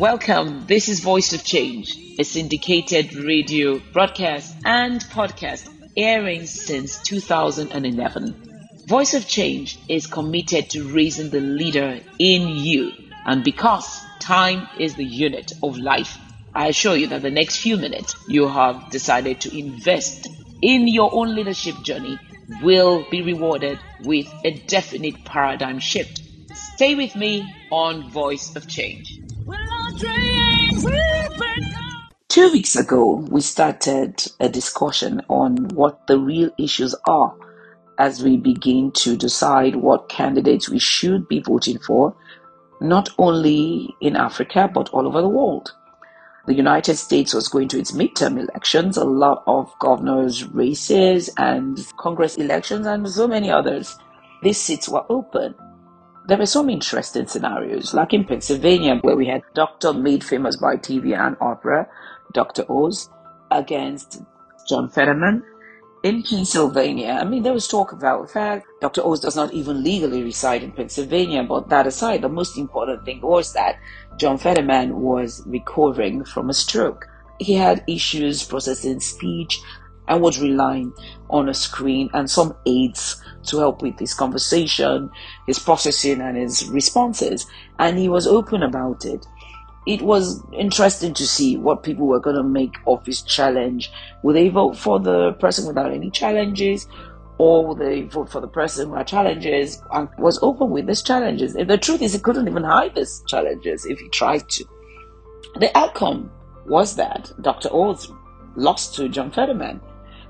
Welcome. This is Voice of Change, a syndicated radio broadcast and podcast airing since 2011. Voice of Change is committed to raising the leader in you. And because time is the unit of life, I assure you that the next few minutes you have decided to invest in your own leadership journey will be rewarded with a definite paradigm shift. Stay with me on Voice of Change. Two weeks ago, we started a discussion on what the real issues are as we begin to decide what candidates we should be voting for, not only in Africa, but all over the world. The United States was going to its midterm elections, a lot of governors' races and Congress elections, and so many others. These seats were open. There were some interesting scenarios, like in Pennsylvania, where we had Dr. made famous by TV and Oprah, Dr. Oz, against John Fetterman. In Pennsylvania, I mean, there was talk about the fact Dr. Oz does not even legally reside in Pennsylvania, but that aside, the most important thing was that John Fetterman was recovering from a stroke. He had issues processing speech and was relying on a screen and some aids to help with his conversation, his processing, and his responses. And he was open about it. It was interesting to see what people were going to make of his challenge. Would they vote for the person without any challenges? Or would they vote for the person who had challenges and was open with these challenges? If the truth is, he couldn't even hide these challenges if he tried to. The outcome was that Dr. Oz lost to John Fetterman.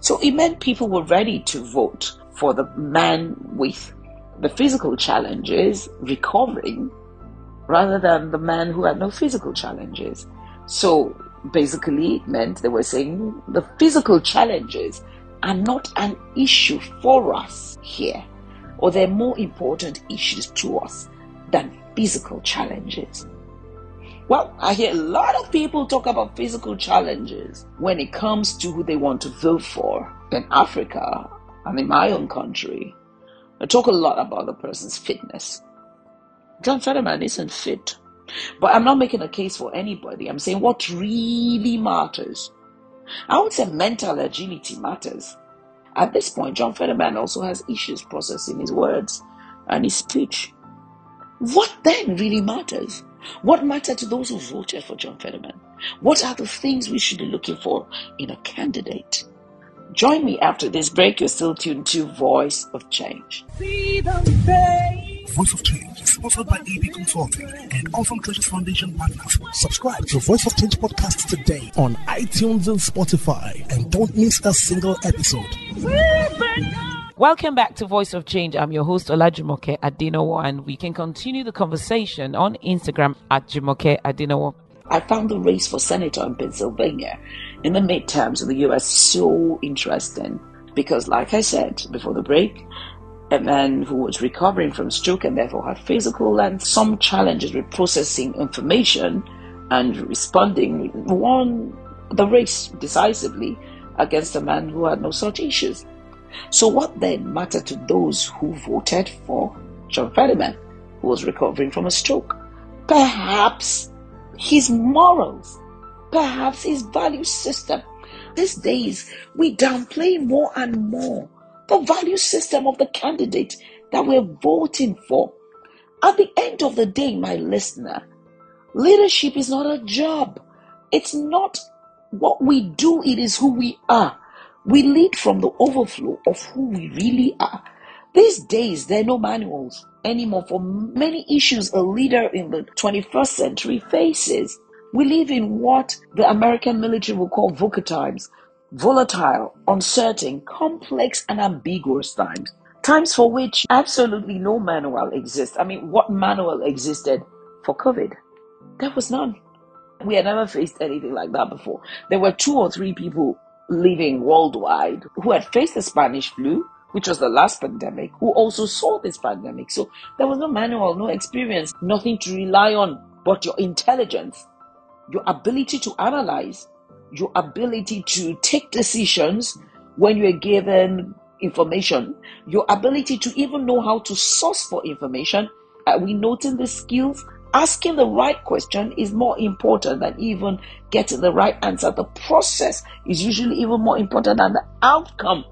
So it meant people were ready to vote for the man with the physical challenges recovering rather than the man who had no physical challenges. So basically, it meant they were saying the physical challenges are not an issue for us here, or they're more important issues to us than physical challenges. Well, I hear a lot of people talk about physical challenges when it comes to who they want to vote for in Africa and in my own country. I talk a lot about the person's fitness. John Fetterman isn't fit. But I'm not making a case for anybody. I'm saying what really matters. I would say mental agility matters. At this point, John Fetterman also has issues processing his words and his speech. What then really matters? What matters to those who voted for John Fetterman? What are the things we should be looking for in a candidate? Join me after this break. You're still tuned to Voice of Change. Voice of Change is sponsored by EB Consulting and Awesome Treasures Foundation partners. Subscribe to Voice of Change podcast today on iTunes and Spotify and don't miss a single episode. Welcome back to Voice of Change. I'm your host Olajumoke Adenowo and we can continue the conversation on Instagram at Jumoke Adenowo. I found the race for senator in Pennsylvania in the midterms in the US so interesting because like I said before the break, a man who was recovering from stroke and therefore had physical and some challenges with processing information and responding won the race decisively against a man who had no such issues. So, what then mattered to those who voted for John Fetterman, who was recovering from a stroke? Perhaps his morals, perhaps his value system. These days, we downplay more and more the value system of the candidate that we're voting for. At the end of the day, my listener, leadership is not a job. It's not what we do, it is who we are. We lead from the overflow of who we really are. These days, there are no manuals anymore for many issues a leader in the 21st century faces. We live in what the American military will call VUCA times, volatile, uncertain, complex, and ambiguous times. Times for which absolutely no manual exists. I mean, what manual existed for COVID? There was none. We had never faced anything like that before. There were two or three people living worldwide who had faced the Spanish flu, which was the last pandemic, who also saw this pandemic. So there was no manual, no experience, nothing to rely on but your intelligence, your ability to analyze, your ability to take decisions when you're given information, your ability to even know how to source for information. Are we noting the skills Asking the right question is more important than even getting the right answer. The process is usually even more important than the outcome.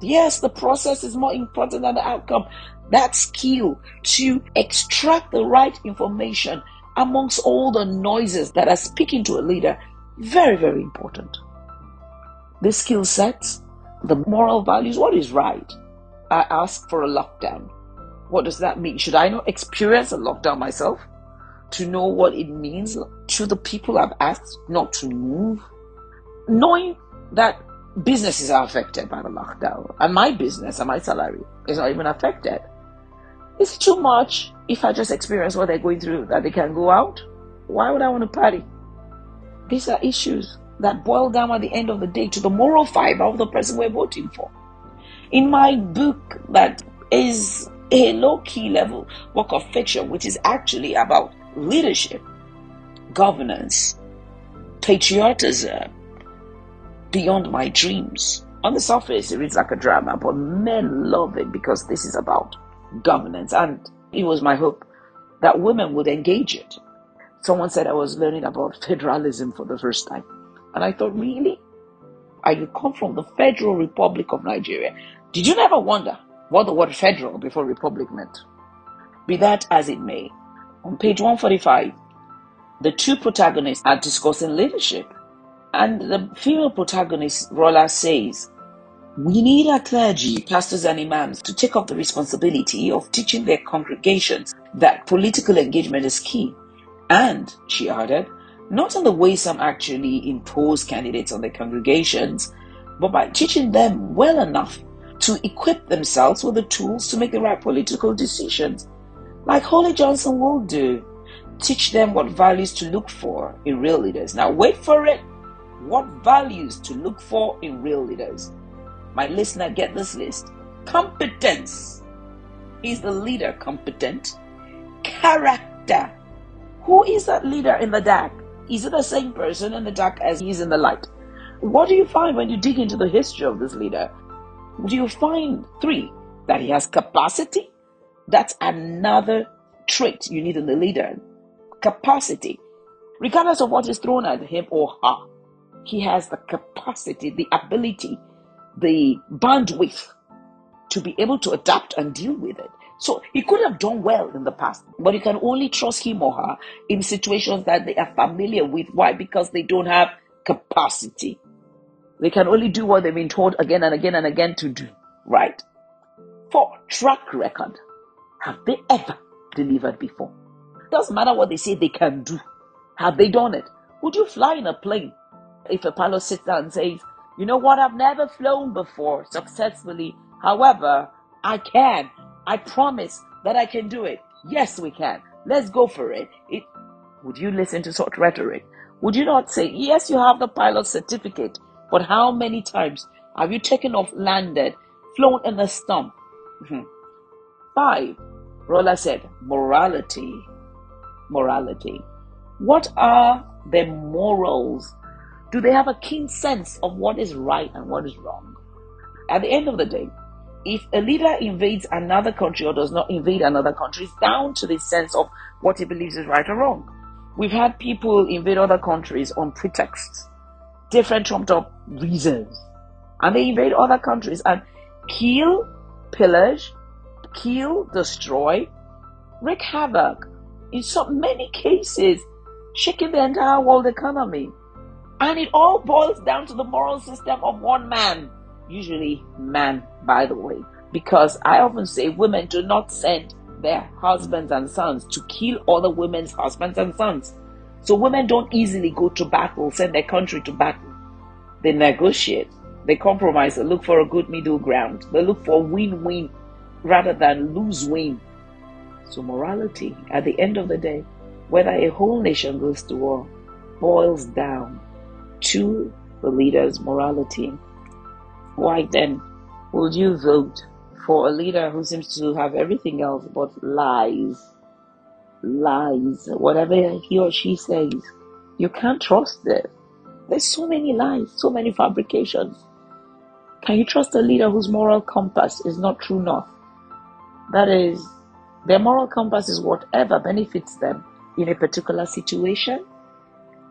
Yes, the process is more important than the outcome. That skill to extract the right information amongst all the noises that are speaking to a leader, very, very important. The skill sets, the moral values, what is right? I ask for a lockdown. What does that mean? Should I not experience a lockdown myself to know what it means to the people I've asked not to move? Knowing that businesses are affected by the lockdown and my business and my salary is not even affected. It's too much if I just experience what they're going through that they can go out. Why would I want to party? These are issues that boil down at the end of the day to the moral fiber of the person we're voting for. In my book, that is a low key level work of fiction, which is actually about leadership, governance, patriotism, beyond my dreams. On the surface, it reads like a drama, but men love it because this is about governance. And it was my hope that women would engage it. Someone said I was learning about federalism for the first time. And I thought, really? I come from the Federal Republic of Nigeria. Did you never wonder what the word federal before republic meant? Be that as it may, on page 145, the two protagonists are discussing leadership. And the female protagonist, Rola, says, We need our clergy, pastors, and imams to take up the responsibility of teaching their congregations that political engagement is key. And, she added, not in the way some actually impose candidates on their congregations, but by teaching them well enough to equip themselves with the tools to make the right political decisions, like Holly Johnson will do. Teach them what values to look for in real leaders. Now, wait for it what values to look for in real leaders. My listener, get this list. Competence. Is the leader competent? Character. Who is that leader in the dark? Is it the same person in the dark as he is in the light? What do you find when you dig into the history of this leader? Do you find three that he has capacity? That's another trait you need in the leader. Capacity. Regardless of what is thrown at him or her, he has the capacity, the ability, the bandwidth to be able to adapt and deal with it. So he could have done well in the past, but you can only trust him or her in situations that they are familiar with. Why? Because they don't have capacity. They can only do what they've been told again and again and again to do, right? For track record, have they ever delivered before? Doesn't matter what they say they can do. Have they done it? Would you fly in a plane if a pilot sits down and says, you know what, I've never flown before successfully. However, I can. I promise that I can do it. Yes, we can. Let's go for it. it would you listen to such rhetoric? Would you not say, yes, you have the pilot certificate, but how many times have you taken off, landed, flown in a storm? Mm-hmm. Five, Rola said, morality. Morality. What are the morals do they have a keen sense of what is right and what is wrong? At the end of the day, if a leader invades another country or does not invade another country, it's down to the sense of what he believes is right or wrong. We've had people invade other countries on pretexts, different trumped up reasons, and they invade other countries and kill, pillage, kill, destroy, wreak havoc. In so many cases, shaking the entire world economy. And it all boils down to the moral system of one man. Usually, man, by the way. Because I often say women do not send their husbands and sons to kill other women's husbands and sons. So women don't easily go to battle, send their country to battle. They negotiate, they compromise, they look for a good middle ground. They look for win win rather than lose win. So, morality, at the end of the day, whether a whole nation goes to war, boils down to the leader's morality. Why then would you vote for a leader who seems to have everything else but lies? Lies. Whatever he or she says, you can't trust it. There's so many lies, so many fabrications. Can you trust a leader whose moral compass is not true north? That is, their moral compass is whatever benefits them in a particular situation,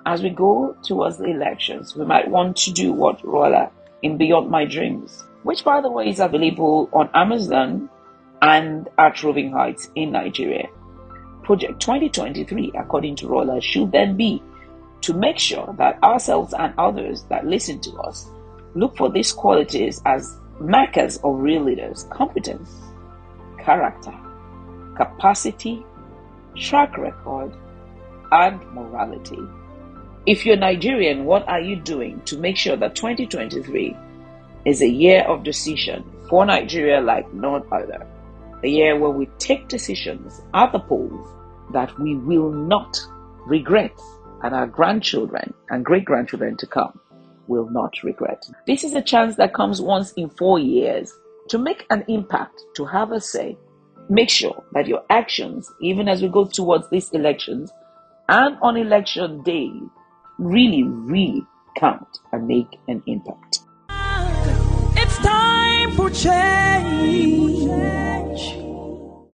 as we go towards the elections, we might want to do what Rolla in Beyond My Dreams, which by the way is available on Amazon and at Roving Heights in Nigeria. Project 2023, according to Rolla, should then be to make sure that ourselves and others that listen to us look for these qualities as markers of real leaders competence, character, capacity, track record, and morality. If you're Nigerian, what are you doing to make sure that 2023 is a year of decision for Nigeria like none other? A year where we take decisions at the polls that we will not regret, and our grandchildren and great grandchildren to come will not regret. This is a chance that comes once in four years to make an impact, to have a say. Make sure that your actions, even as we go towards these elections and on election day, really, really count and make an impact. It's time for change.